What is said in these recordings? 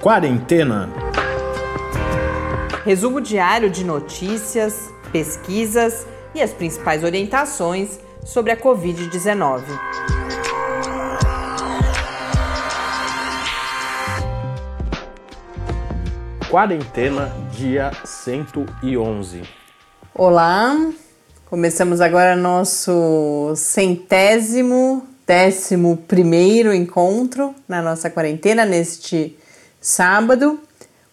Quarentena. Resumo diário de notícias, pesquisas e as principais orientações sobre a Covid-19. Quarentena, dia 111. Olá, começamos agora nosso centésimo, décimo primeiro encontro na nossa quarentena neste sábado.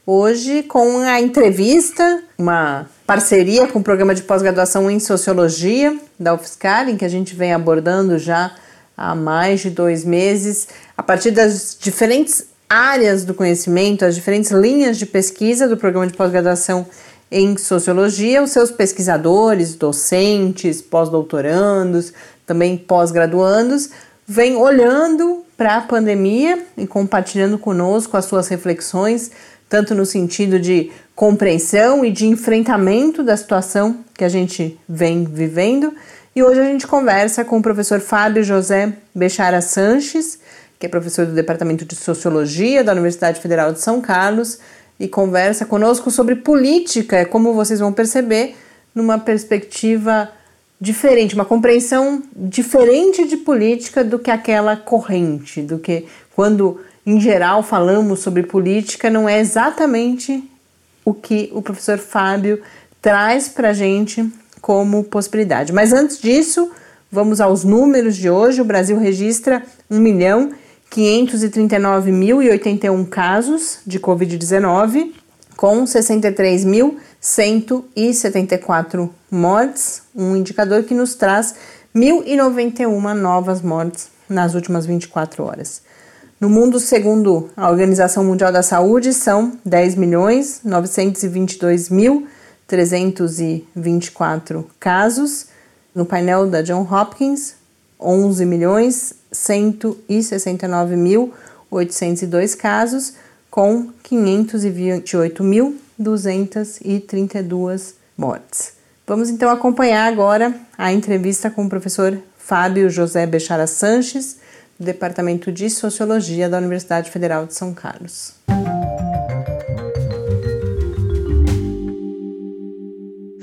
Hoje com a entrevista, uma parceria com o programa de pós-graduação em Sociologia da UFSCar, em que a gente vem abordando já há mais de dois meses, a partir das diferentes áreas do conhecimento, as diferentes linhas de pesquisa do programa de pós-graduação em sociologia, os seus pesquisadores, docentes, pós-doutorandos, também pós-graduandos, vêm olhando para a pandemia e compartilhando conosco as suas reflexões, tanto no sentido de compreensão e de enfrentamento da situação que a gente vem vivendo. E hoje a gente conversa com o professor Fábio José Bechara Sanches, que é professor do Departamento de Sociologia da Universidade Federal de São Carlos, e conversa conosco sobre política, como vocês vão perceber, numa perspectiva diferente, uma compreensão diferente de política do que aquela corrente, do que quando em geral falamos sobre política, não é exatamente o que o professor Fábio traz para a gente como possibilidade. Mas antes disso, vamos aos números de hoje. O Brasil registra 1 milhão 539.081 casos de Covid-19, com 63.174 mortes, um indicador que nos traz 1.091 novas mortes nas últimas 24 horas. No mundo, segundo a Organização Mundial da Saúde, são 10 milhões 922 mil 324 casos. No painel da John Hopkins, 11 milhões 169.802 casos, com 528.232 mortes. Vamos então acompanhar agora a entrevista com o professor Fábio José Bechara Sanches, do Departamento de Sociologia da Universidade Federal de São Carlos.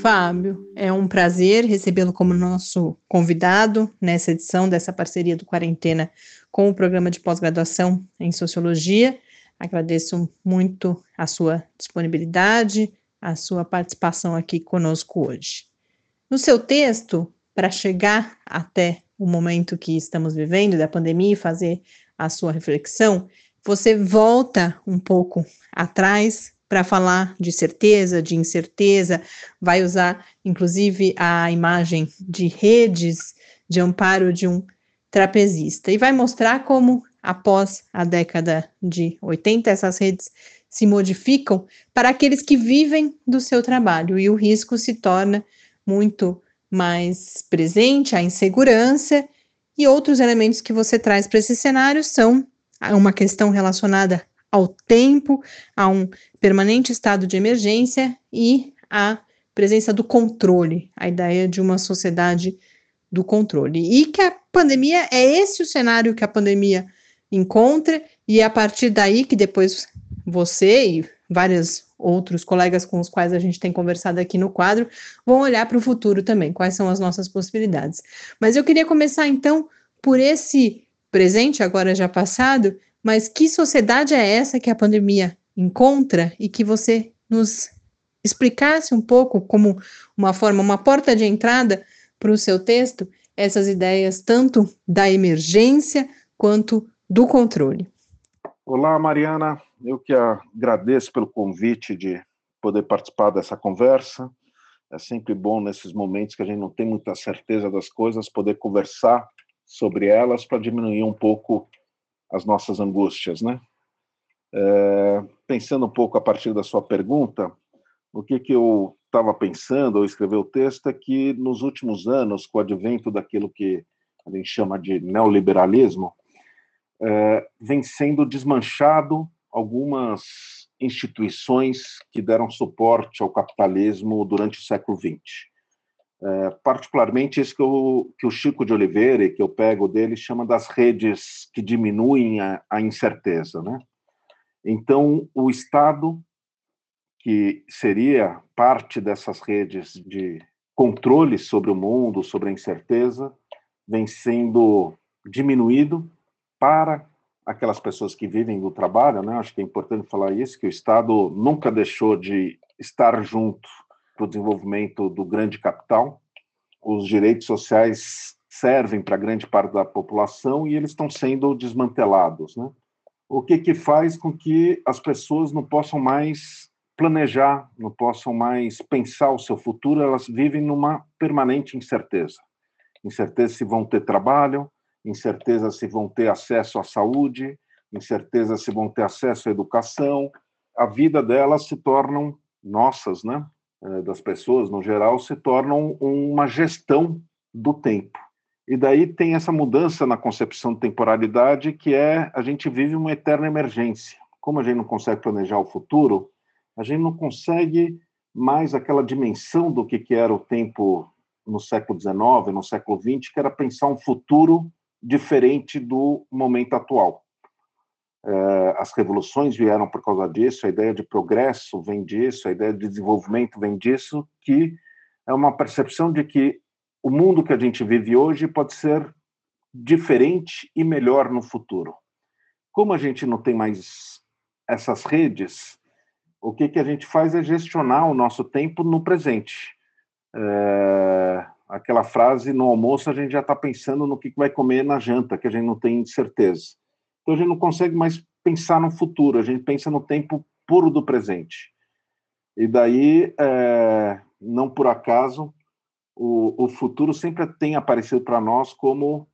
Fábio, é um prazer recebê-lo como nosso convidado nessa edição dessa parceria do Quarentena com o programa de pós-graduação em Sociologia. Agradeço muito a sua disponibilidade, a sua participação aqui conosco hoje. No seu texto, para chegar até o momento que estamos vivendo da pandemia e fazer a sua reflexão, você volta um pouco atrás para falar de certeza, de incerteza, vai usar inclusive a imagem de redes de amparo de um trapezista e vai mostrar como após a década de 80 essas redes se modificam para aqueles que vivem do seu trabalho e o risco se torna muito mais presente, a insegurança e outros elementos que você traz para esse cenário são uma questão relacionada ao tempo, a um permanente estado de emergência e a presença do controle, a ideia de uma sociedade do controle. E que a pandemia é esse o cenário que a pandemia encontra, e é a partir daí que depois você e vários outros colegas com os quais a gente tem conversado aqui no quadro vão olhar para o futuro também, quais são as nossas possibilidades. Mas eu queria começar então por esse presente, agora já passado, mas que sociedade é essa que a pandemia encontra e que você nos explicasse um pouco como uma forma, uma porta de entrada para o seu texto, essas ideias tanto da emergência quanto do controle. Olá, Mariana. Eu que agradeço pelo convite de poder participar dessa conversa. É sempre bom nesses momentos que a gente não tem muita certeza das coisas poder conversar sobre elas para diminuir um pouco as nossas angústias, né? É, pensando um pouco a partir da sua pergunta, o que, que eu estava pensando ao escrever o texto é que nos últimos anos, com o advento daquilo que a gente chama de neoliberalismo, é, vem sendo desmanchado algumas instituições que deram suporte ao capitalismo durante o século XX. É, particularmente isso que, eu, que o Chico de Oliveira, que eu pego dele, chama das redes que diminuem a, a incerteza. Né? Então, o Estado, que seria parte dessas redes de controle sobre o mundo, sobre a incerteza, vem sendo diminuído para aquelas pessoas que vivem do trabalho, né? Acho que é importante falar isso, que o Estado nunca deixou de estar junto para o desenvolvimento do grande capital. Os direitos sociais servem para grande parte da população e eles estão sendo desmantelados, né? O que que faz com que as pessoas não possam mais planejar, não possam mais pensar o seu futuro, elas vivem numa permanente incerteza. Incerteza se vão ter trabalho, incerteza se vão ter acesso à saúde, incerteza se vão ter acesso à educação. A vida delas se tornam nossas, né? Eh, das pessoas no geral, se tornam uma gestão do tempo. E daí tem essa mudança na concepção de temporalidade, que é a gente vive uma eterna emergência. Como a gente não consegue planejar o futuro, a gente não consegue mais aquela dimensão do que, que era o tempo no século XIX, no século XX, que era pensar um futuro diferente do momento atual. É, as revoluções vieram por causa disso, a ideia de progresso vem disso, a ideia de desenvolvimento vem disso, que é uma percepção de que o mundo que a gente vive hoje pode ser diferente e melhor no futuro. Como a gente não tem mais essas redes, o que, que a gente faz é gestionar o nosso tempo no presente. É, aquela frase no almoço a gente já está pensando no que vai comer na janta, que a gente não tem certeza. Então a gente não consegue mais pensar no futuro, a gente pensa no tempo puro do presente. E daí, é, não por acaso, o, o futuro sempre tem aparecido para nós como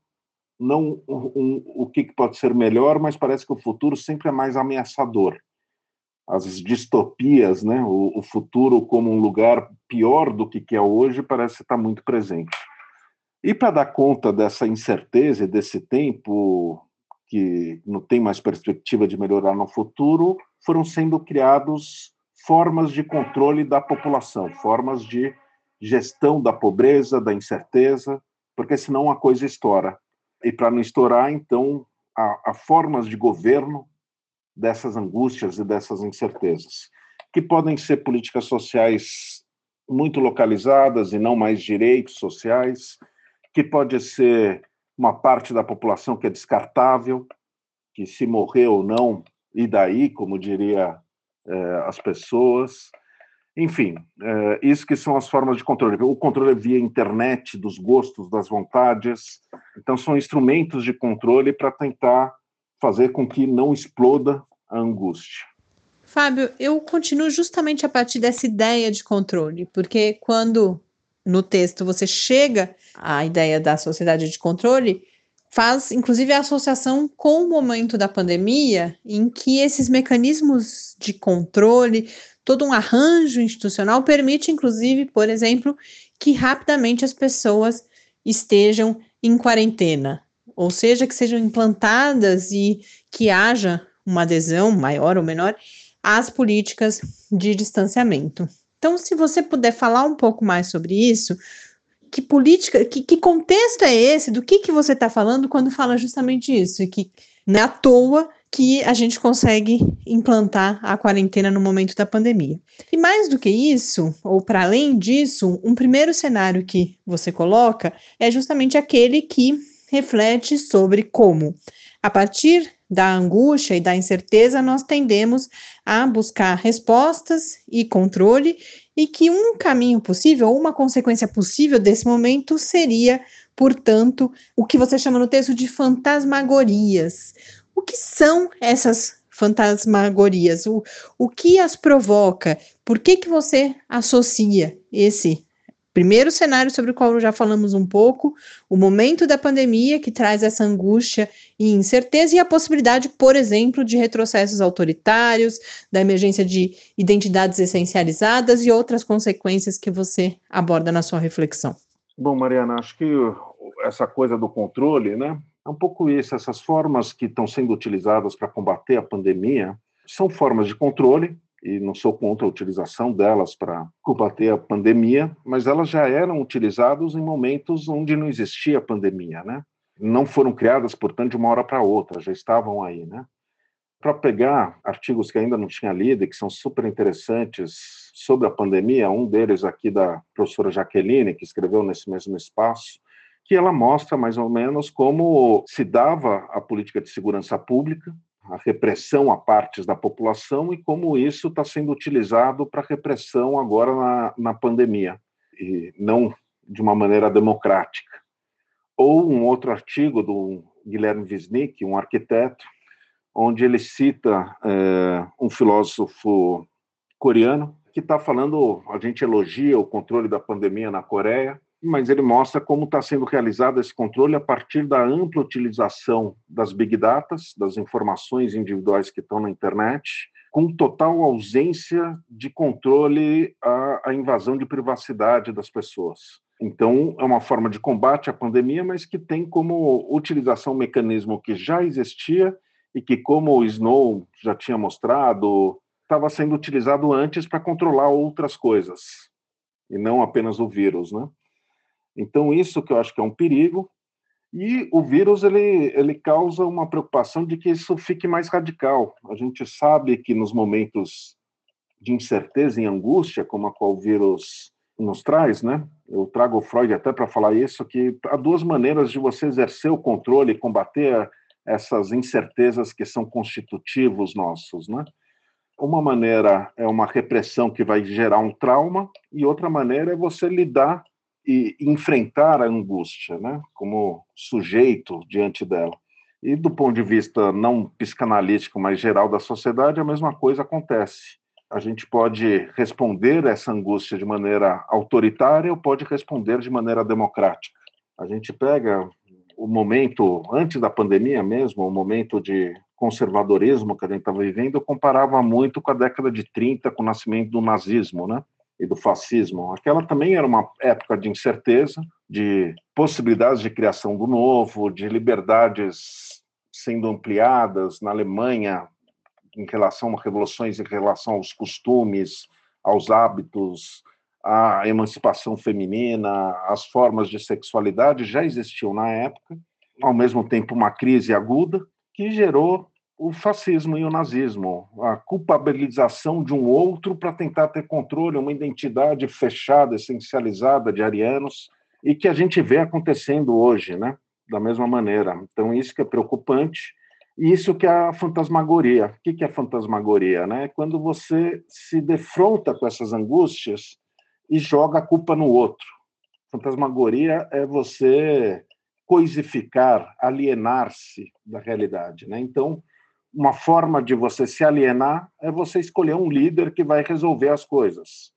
não um, um, o que pode ser melhor, mas parece que o futuro sempre é mais ameaçador as distopias, né? O, o, futuro como um lugar pior do que, que é hoje parece estar muito presente. E para dar conta dessa incerteza e desse tempo que não tem mais perspectiva de melhorar no futuro, foram sendo criados formas de controle da população, formas de gestão da pobreza, da incerteza, porque senão a coisa estoura. E para não estourar, então, há, há formas de governo dessas angústias e dessas incertezas, que podem ser políticas sociais muito localizadas e não mais direitos sociais, que pode ser uma parte da população que é descartável, que se morrer ou não, e daí, como diria eh, as pessoas. Enfim, eh, isso que são as formas de controle. O controle via internet dos gostos, das vontades. Então, são instrumentos de controle para tentar fazer com que não exploda angústia. Fábio, eu continuo justamente a partir dessa ideia de controle, porque quando no texto você chega à ideia da sociedade de controle, faz inclusive a associação com o momento da pandemia, em que esses mecanismos de controle, todo um arranjo institucional permite, inclusive, por exemplo, que rapidamente as pessoas estejam em quarentena, ou seja, que sejam implantadas e que haja uma adesão maior ou menor às políticas de distanciamento. Então, se você puder falar um pouco mais sobre isso, que política, que, que contexto é esse? Do que, que você está falando quando fala justamente isso? E que não é à toa que a gente consegue implantar a quarentena no momento da pandemia. E mais do que isso, ou para além disso, um primeiro cenário que você coloca é justamente aquele que reflete sobre como, a partir da angústia e da incerteza, nós tendemos a buscar respostas e controle, e que um caminho possível, uma consequência possível desse momento seria, portanto, o que você chama no texto de fantasmagorias. O que são essas fantasmagorias? O, o que as provoca? Por que, que você associa esse primeiro cenário sobre o qual já falamos um pouco, o momento da pandemia que traz essa angústia e incerteza e a possibilidade, por exemplo, de retrocessos autoritários, da emergência de identidades essencializadas e outras consequências que você aborda na sua reflexão. Bom, Mariana, acho que essa coisa do controle, né, é um pouco isso, essas formas que estão sendo utilizadas para combater a pandemia são formas de controle e não sou contra a utilização delas para combater a pandemia, mas elas já eram utilizadas em momentos onde não existia pandemia, né? Não foram criadas, portanto, de uma hora para outra, já estavam aí, né? para pegar artigos que ainda não tinha lido e que são super interessantes sobre a pandemia, um deles aqui da professora Jaqueline, que escreveu nesse mesmo espaço, que ela mostra mais ou menos como se dava a política de segurança pública, a repressão a partes da população e como isso está sendo utilizado para repressão agora na, na pandemia, e não de uma maneira democrática. Ou um outro artigo do Guilherme Wisnik, um arquiteto, onde ele cita é, um filósofo coreano que está falando, a gente elogia o controle da pandemia na Coreia, mas ele mostra como está sendo realizado esse controle a partir da ampla utilização das big data, das informações individuais que estão na internet, com total ausência de controle à, à invasão de privacidade das pessoas. Então, é uma forma de combate à pandemia, mas que tem como utilização um mecanismo que já existia e que, como o Snow já tinha mostrado, estava sendo utilizado antes para controlar outras coisas, e não apenas o vírus, né? Então, isso que eu acho que é um perigo, e o vírus ele, ele causa uma preocupação de que isso fique mais radical. A gente sabe que nos momentos de incerteza e angústia, como a qual o vírus nos traz, né? Eu trago o Freud até para falar isso, que há duas maneiras de você exercer o controle e combater essas incertezas que são constitutivos nossos, né? Uma maneira é uma repressão que vai gerar um trauma e outra maneira é você lidar e enfrentar a angústia, né? Como sujeito diante dela. E do ponto de vista não psicanalítico, mas geral da sociedade, a mesma coisa acontece. A gente pode responder essa angústia de maneira autoritária ou pode responder de maneira democrática. A gente pega o momento antes da pandemia mesmo, o momento de conservadorismo que a gente estava vivendo, eu comparava muito com a década de 30, com o nascimento do nazismo, né? E do fascismo. Aquela também era uma época de incerteza, de possibilidades de criação do novo, de liberdades sendo ampliadas na Alemanha em relação a revoluções, em relação aos costumes, aos hábitos, a emancipação feminina, as formas de sexualidade já existiam na época, ao mesmo tempo uma crise aguda que gerou o fascismo e o nazismo, a culpabilização de um outro para tentar ter controle, uma identidade fechada, essencializada de arianos, e que a gente vê acontecendo hoje, né? Da mesma maneira. Então, isso que é preocupante, e isso que é a fantasmagoria. O que é fantasmagoria? Né? Quando você se defronta com essas angústias e joga a culpa no outro. Fantasmagoria é você coisificar, alienar-se da realidade. Né? Então, uma forma de você se alienar é você escolher um líder que vai resolver as coisas.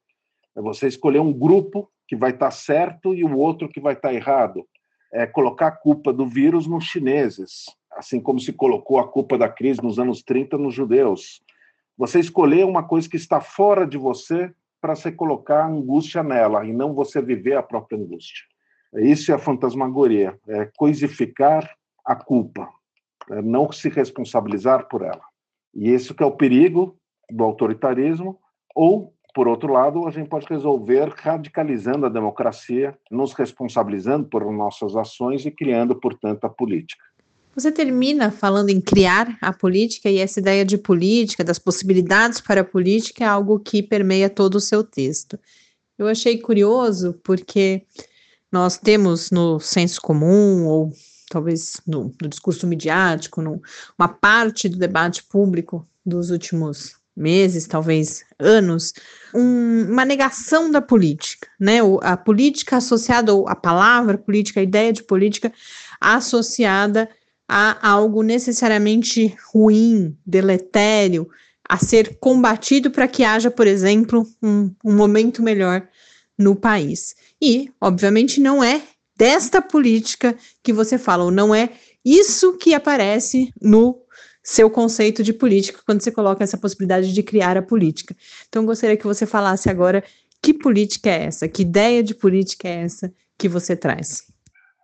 É você escolher um grupo que vai estar certo e o outro que vai estar errado. É colocar a culpa do vírus nos chineses, assim como se colocou a culpa da crise nos anos 30 nos judeus. Você escolher uma coisa que está fora de você para você colocar angústia nela e não você viver a própria angústia. Isso é a fantasmagoria, é coisificar a culpa, é não se responsabilizar por ela. E isso que é o perigo do autoritarismo, ou, por outro lado, a gente pode resolver radicalizando a democracia, nos responsabilizando por nossas ações e criando, portanto, a política. Você termina falando em criar a política e essa ideia de política, das possibilidades para a política, é algo que permeia todo o seu texto. Eu achei curioso porque nós temos no senso comum, ou talvez no, no discurso midiático, no, uma parte do debate público dos últimos meses, talvez anos, um, uma negação da política, né? O, a política associada, ou a palavra política, a ideia de política associada a algo necessariamente ruim, deletério, a ser combatido para que haja, por exemplo, um, um momento melhor no país. E, obviamente, não é desta política que você fala, ou não é isso que aparece no seu conceito de política quando você coloca essa possibilidade de criar a política. Então, gostaria que você falasse agora que política é essa, que ideia de política é essa que você traz.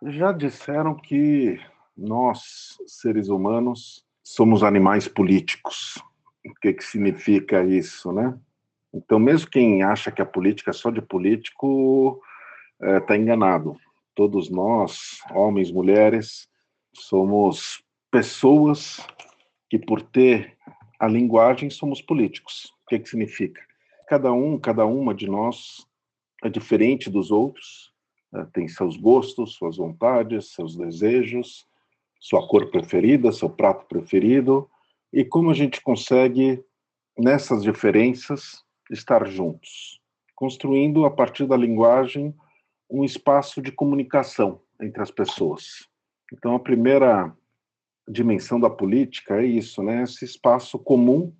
Já disseram que nós, seres humanos, somos animais políticos. O que, que significa isso, né? Então, mesmo quem acha que a política é só de político está é, tá enganado. Todos nós, homens, mulheres, somos pessoas que, por ter a linguagem, somos políticos. O que, que significa? Cada um, cada uma de nós é diferente dos outros, né? tem seus gostos, suas vontades, seus desejos, sua cor preferida, seu prato preferido, e como a gente consegue, nessas diferenças, estar juntos, construindo a partir da linguagem um espaço de comunicação entre as pessoas. Então, a primeira dimensão da política é isso, né? Esse espaço comum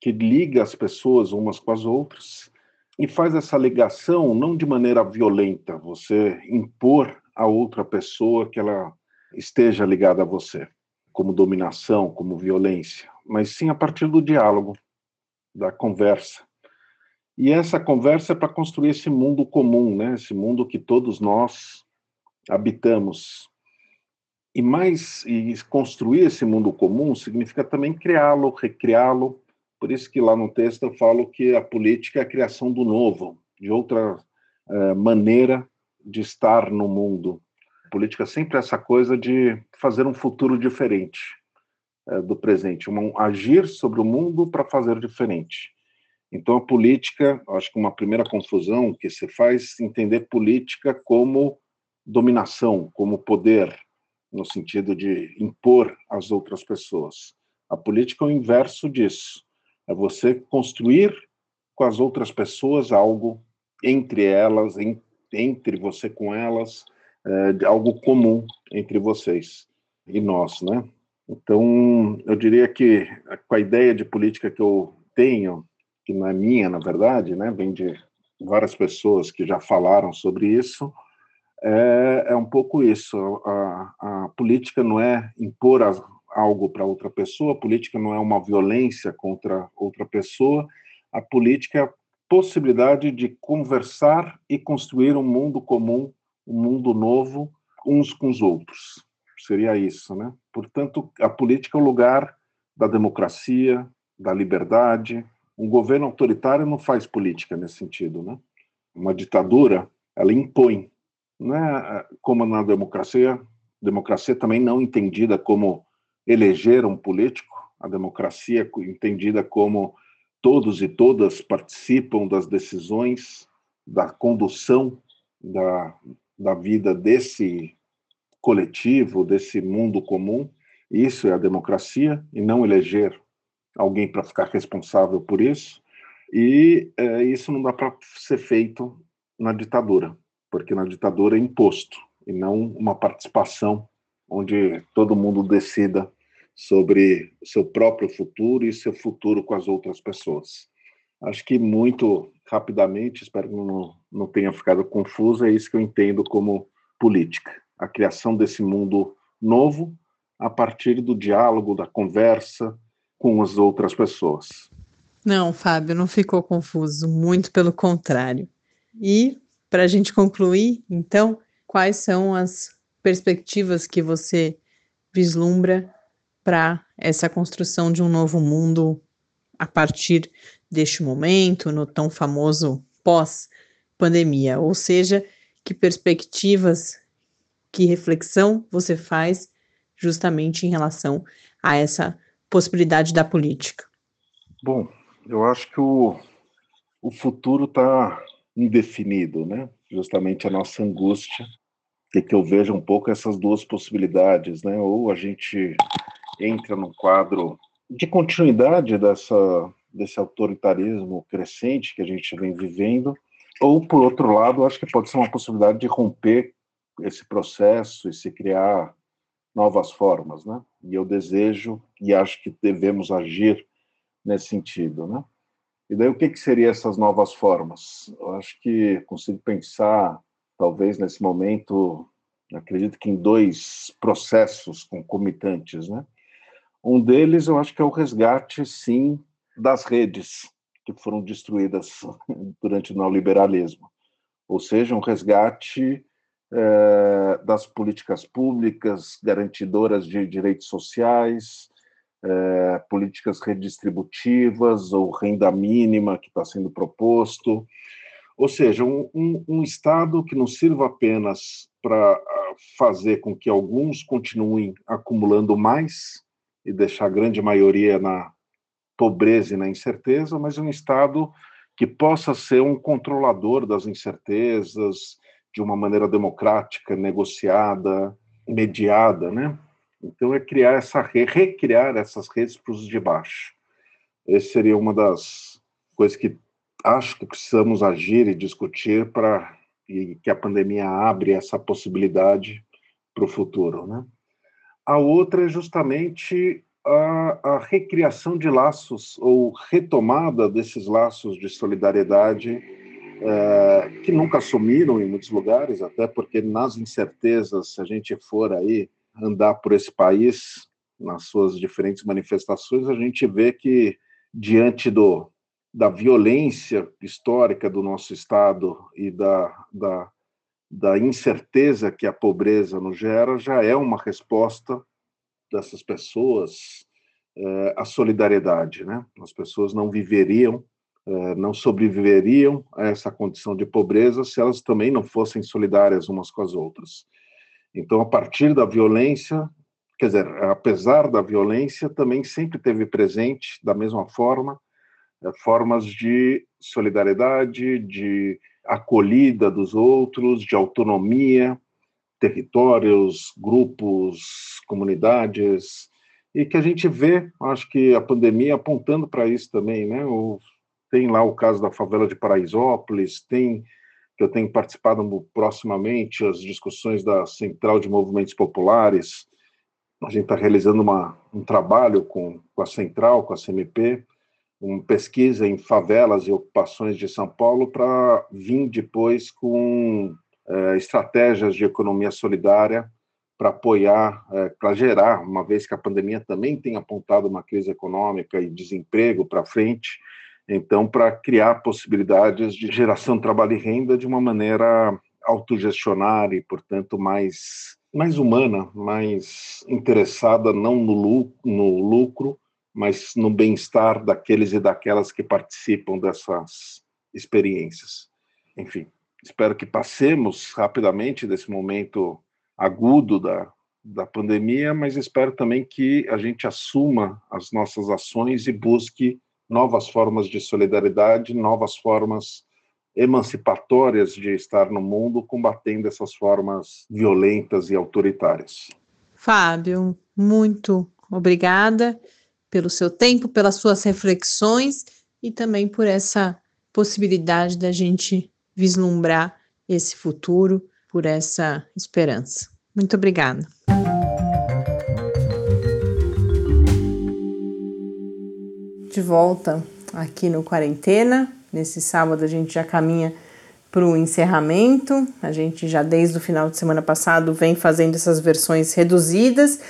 que liga as pessoas umas com as outras e faz essa ligação não de maneira violenta, você impor a outra pessoa que ela esteja ligada a você, como dominação, como violência, mas sim a partir do diálogo, da conversa. E essa conversa é para construir esse mundo comum, né? Esse mundo que todos nós habitamos. E mais e construir esse mundo comum significa também criá-lo, recriá-lo. Por isso que lá no texto eu falo que a política é a criação do novo, de outra uh, maneira de estar no mundo. A política é sempre essa coisa de fazer um futuro diferente uh, do presente, um agir sobre o mundo para fazer diferente. Então, a política, acho que uma primeira confusão que se faz entender política como dominação, como poder, no sentido de impor às outras pessoas. A política é o inverso disso. É você construir com as outras pessoas algo entre elas, em, entre você com elas, é, algo comum entre vocês e nós, né? Então, eu diria que com a ideia de política que eu tenho, que não é minha, na verdade, né, vem de várias pessoas que já falaram sobre isso, é, é um pouco isso. A, a política não é impor algo para outra pessoa, a política não é uma violência contra outra pessoa, a política é a possibilidade de conversar e construir um mundo comum, um mundo novo, uns com os outros. Seria isso, né? Portanto, a política é o lugar da democracia, da liberdade, um governo autoritário não faz política nesse sentido, né? Uma ditadura, ela impõe, não é como na democracia, democracia também não entendida como eleger um político, a democracia entendida como todos e todas participam das decisões, da condução da, da vida desse coletivo, desse mundo comum. Isso é a democracia, e não eleger alguém para ficar responsável por isso, e é, isso não dá para ser feito na ditadura, porque na ditadura é imposto, e não uma participação onde todo mundo decida sobre seu próprio futuro e seu futuro com as outras pessoas. Acho que muito rapidamente, espero que não, não tenha ficado confuso, é isso que eu entendo como política. A criação desse mundo novo a partir do diálogo, da conversa, com as outras pessoas. Não, Fábio, não ficou confuso, muito pelo contrário. E, para a gente concluir, então, quais são as perspectivas que você vislumbra para essa construção de um novo mundo a partir deste momento, no tão famoso pós-pandemia? Ou seja, que perspectivas, que reflexão você faz justamente em relação a essa possibilidade da política? Bom, eu acho que o, o futuro está indefinido, né? Justamente a nossa angústia é que eu vejo um pouco essas duas possibilidades, né? Ou a gente entra num quadro de continuidade dessa desse autoritarismo crescente que a gente vem vivendo, ou por outro lado, acho que pode ser uma possibilidade de romper esse processo e se criar novas formas, né? E eu desejo e acho que devemos agir nesse sentido, né? E daí o que que seriam essas novas formas? Eu acho que consigo pensar, talvez nesse momento, acredito que em dois processos concomitantes, né? Um deles, eu acho que é o resgate, sim, das redes que foram destruídas durante o neoliberalismo, ou seja, um resgate das políticas públicas garantidoras de direitos sociais, é, políticas redistributivas ou renda mínima que está sendo proposto. Ou seja, um, um, um Estado que não sirva apenas para ah, fazer com que alguns continuem acumulando mais e deixar a grande maioria na, pobreza e na incerteza, mas um Estado que possa ser um controlador das incertezas de uma maneira democrática, negociada, mediada, né? Então é criar essa recriar essas redes para os de baixo. Essa seria uma das coisas que acho que precisamos agir e discutir para e que a pandemia abre essa possibilidade para o futuro, né? A outra é justamente a, a, recriação de laços ou retomada desses laços de solidariedade é, que nunca sumiram em muitos lugares, até porque nas incertezas, se a gente for aí andar por esse país, nas suas diferentes manifestações, a gente vê que diante do, da violência histórica do nosso Estado e da, da da incerteza que a pobreza nos gera, já é uma resposta dessas pessoas é, à solidariedade. Né? As pessoas não viveriam, não sobreviveriam a essa condição de pobreza se elas também não fossem solidárias umas com as outras. Então, a partir da violência, quer dizer, apesar da violência, também sempre teve presente, da mesma forma, é, formas de solidariedade, de acolhida dos outros, de autonomia, territórios, grupos, comunidades, e que a gente vê, acho que a pandemia apontando para isso também, né? Tem lá o caso da favela de Paraisópolis, tem que eu tenho participado proximamente as discussões da Central de Movimentos Populares. A gente está realizando uma, um trabalho com, com a Central, com a CMP, uma pesquisa em favelas e ocupações de São Paulo para vir depois com é, estratégias de economia solidária para apoiar, é, para gerar, uma vez que a pandemia também tem apontado uma crise econômica e desemprego para frente, então para criar possibilidades de geração de trabalho e renda de uma maneira autogestionária e, portanto, mais mais humana, mais interessada não no, no lucro, mas no bem-estar daqueles e daquelas que participam dessas experiências. Enfim, espero que passemos rapidamente desse momento agudo da, da pandemia, mas espero também que a gente assuma as nossas ações e busque novas formas de solidariedade, novas formas emancipatórias de estar no mundo, combatendo essas formas violentas e autoritárias. Fábio, muito obrigada pelo seu tempo, pelas suas reflexões e também por essa possibilidade da gente vislumbrar esse futuro, por essa esperança. Muito obrigada. De volta aqui no Quarentena. Nesse sábado a gente já caminha para o encerramento. A gente já desde o final de semana passado vem fazendo essas versões reduzidas,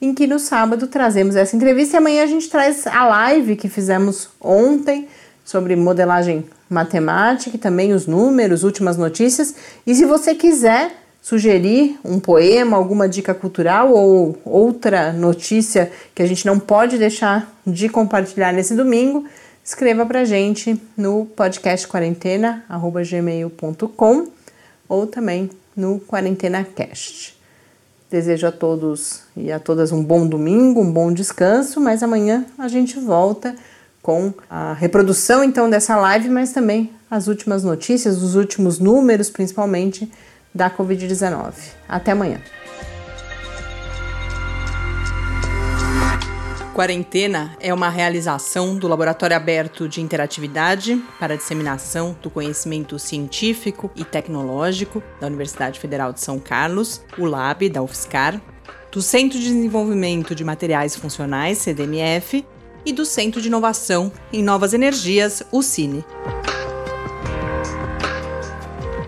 em que no sábado trazemos essa entrevista e amanhã a gente traz a live que fizemos ontem sobre modelagem matemática e também os números, últimas notícias. E se você quiser sugerir um poema, alguma dica cultural ou outra notícia que a gente não pode deixar de compartilhar nesse domingo, escreva para gente no podcast quarentena@gmail.com ou também no quarentenacast. Desejo a todos e a todas um bom domingo, um bom descanso, mas amanhã a gente volta com a reprodução então dessa live, mas também as últimas notícias, os últimos números, principalmente da Covid-19. Até amanhã. Quarentena é uma realização do Laboratório Aberto de Interatividade para Disseminação do Conhecimento Científico e Tecnológico da Universidade Federal de São Carlos, o LAB da UFSCar, do Centro de Desenvolvimento de Materiais Funcionais, CDMF, e do Centro de Inovação em Novas Energias, o CINE.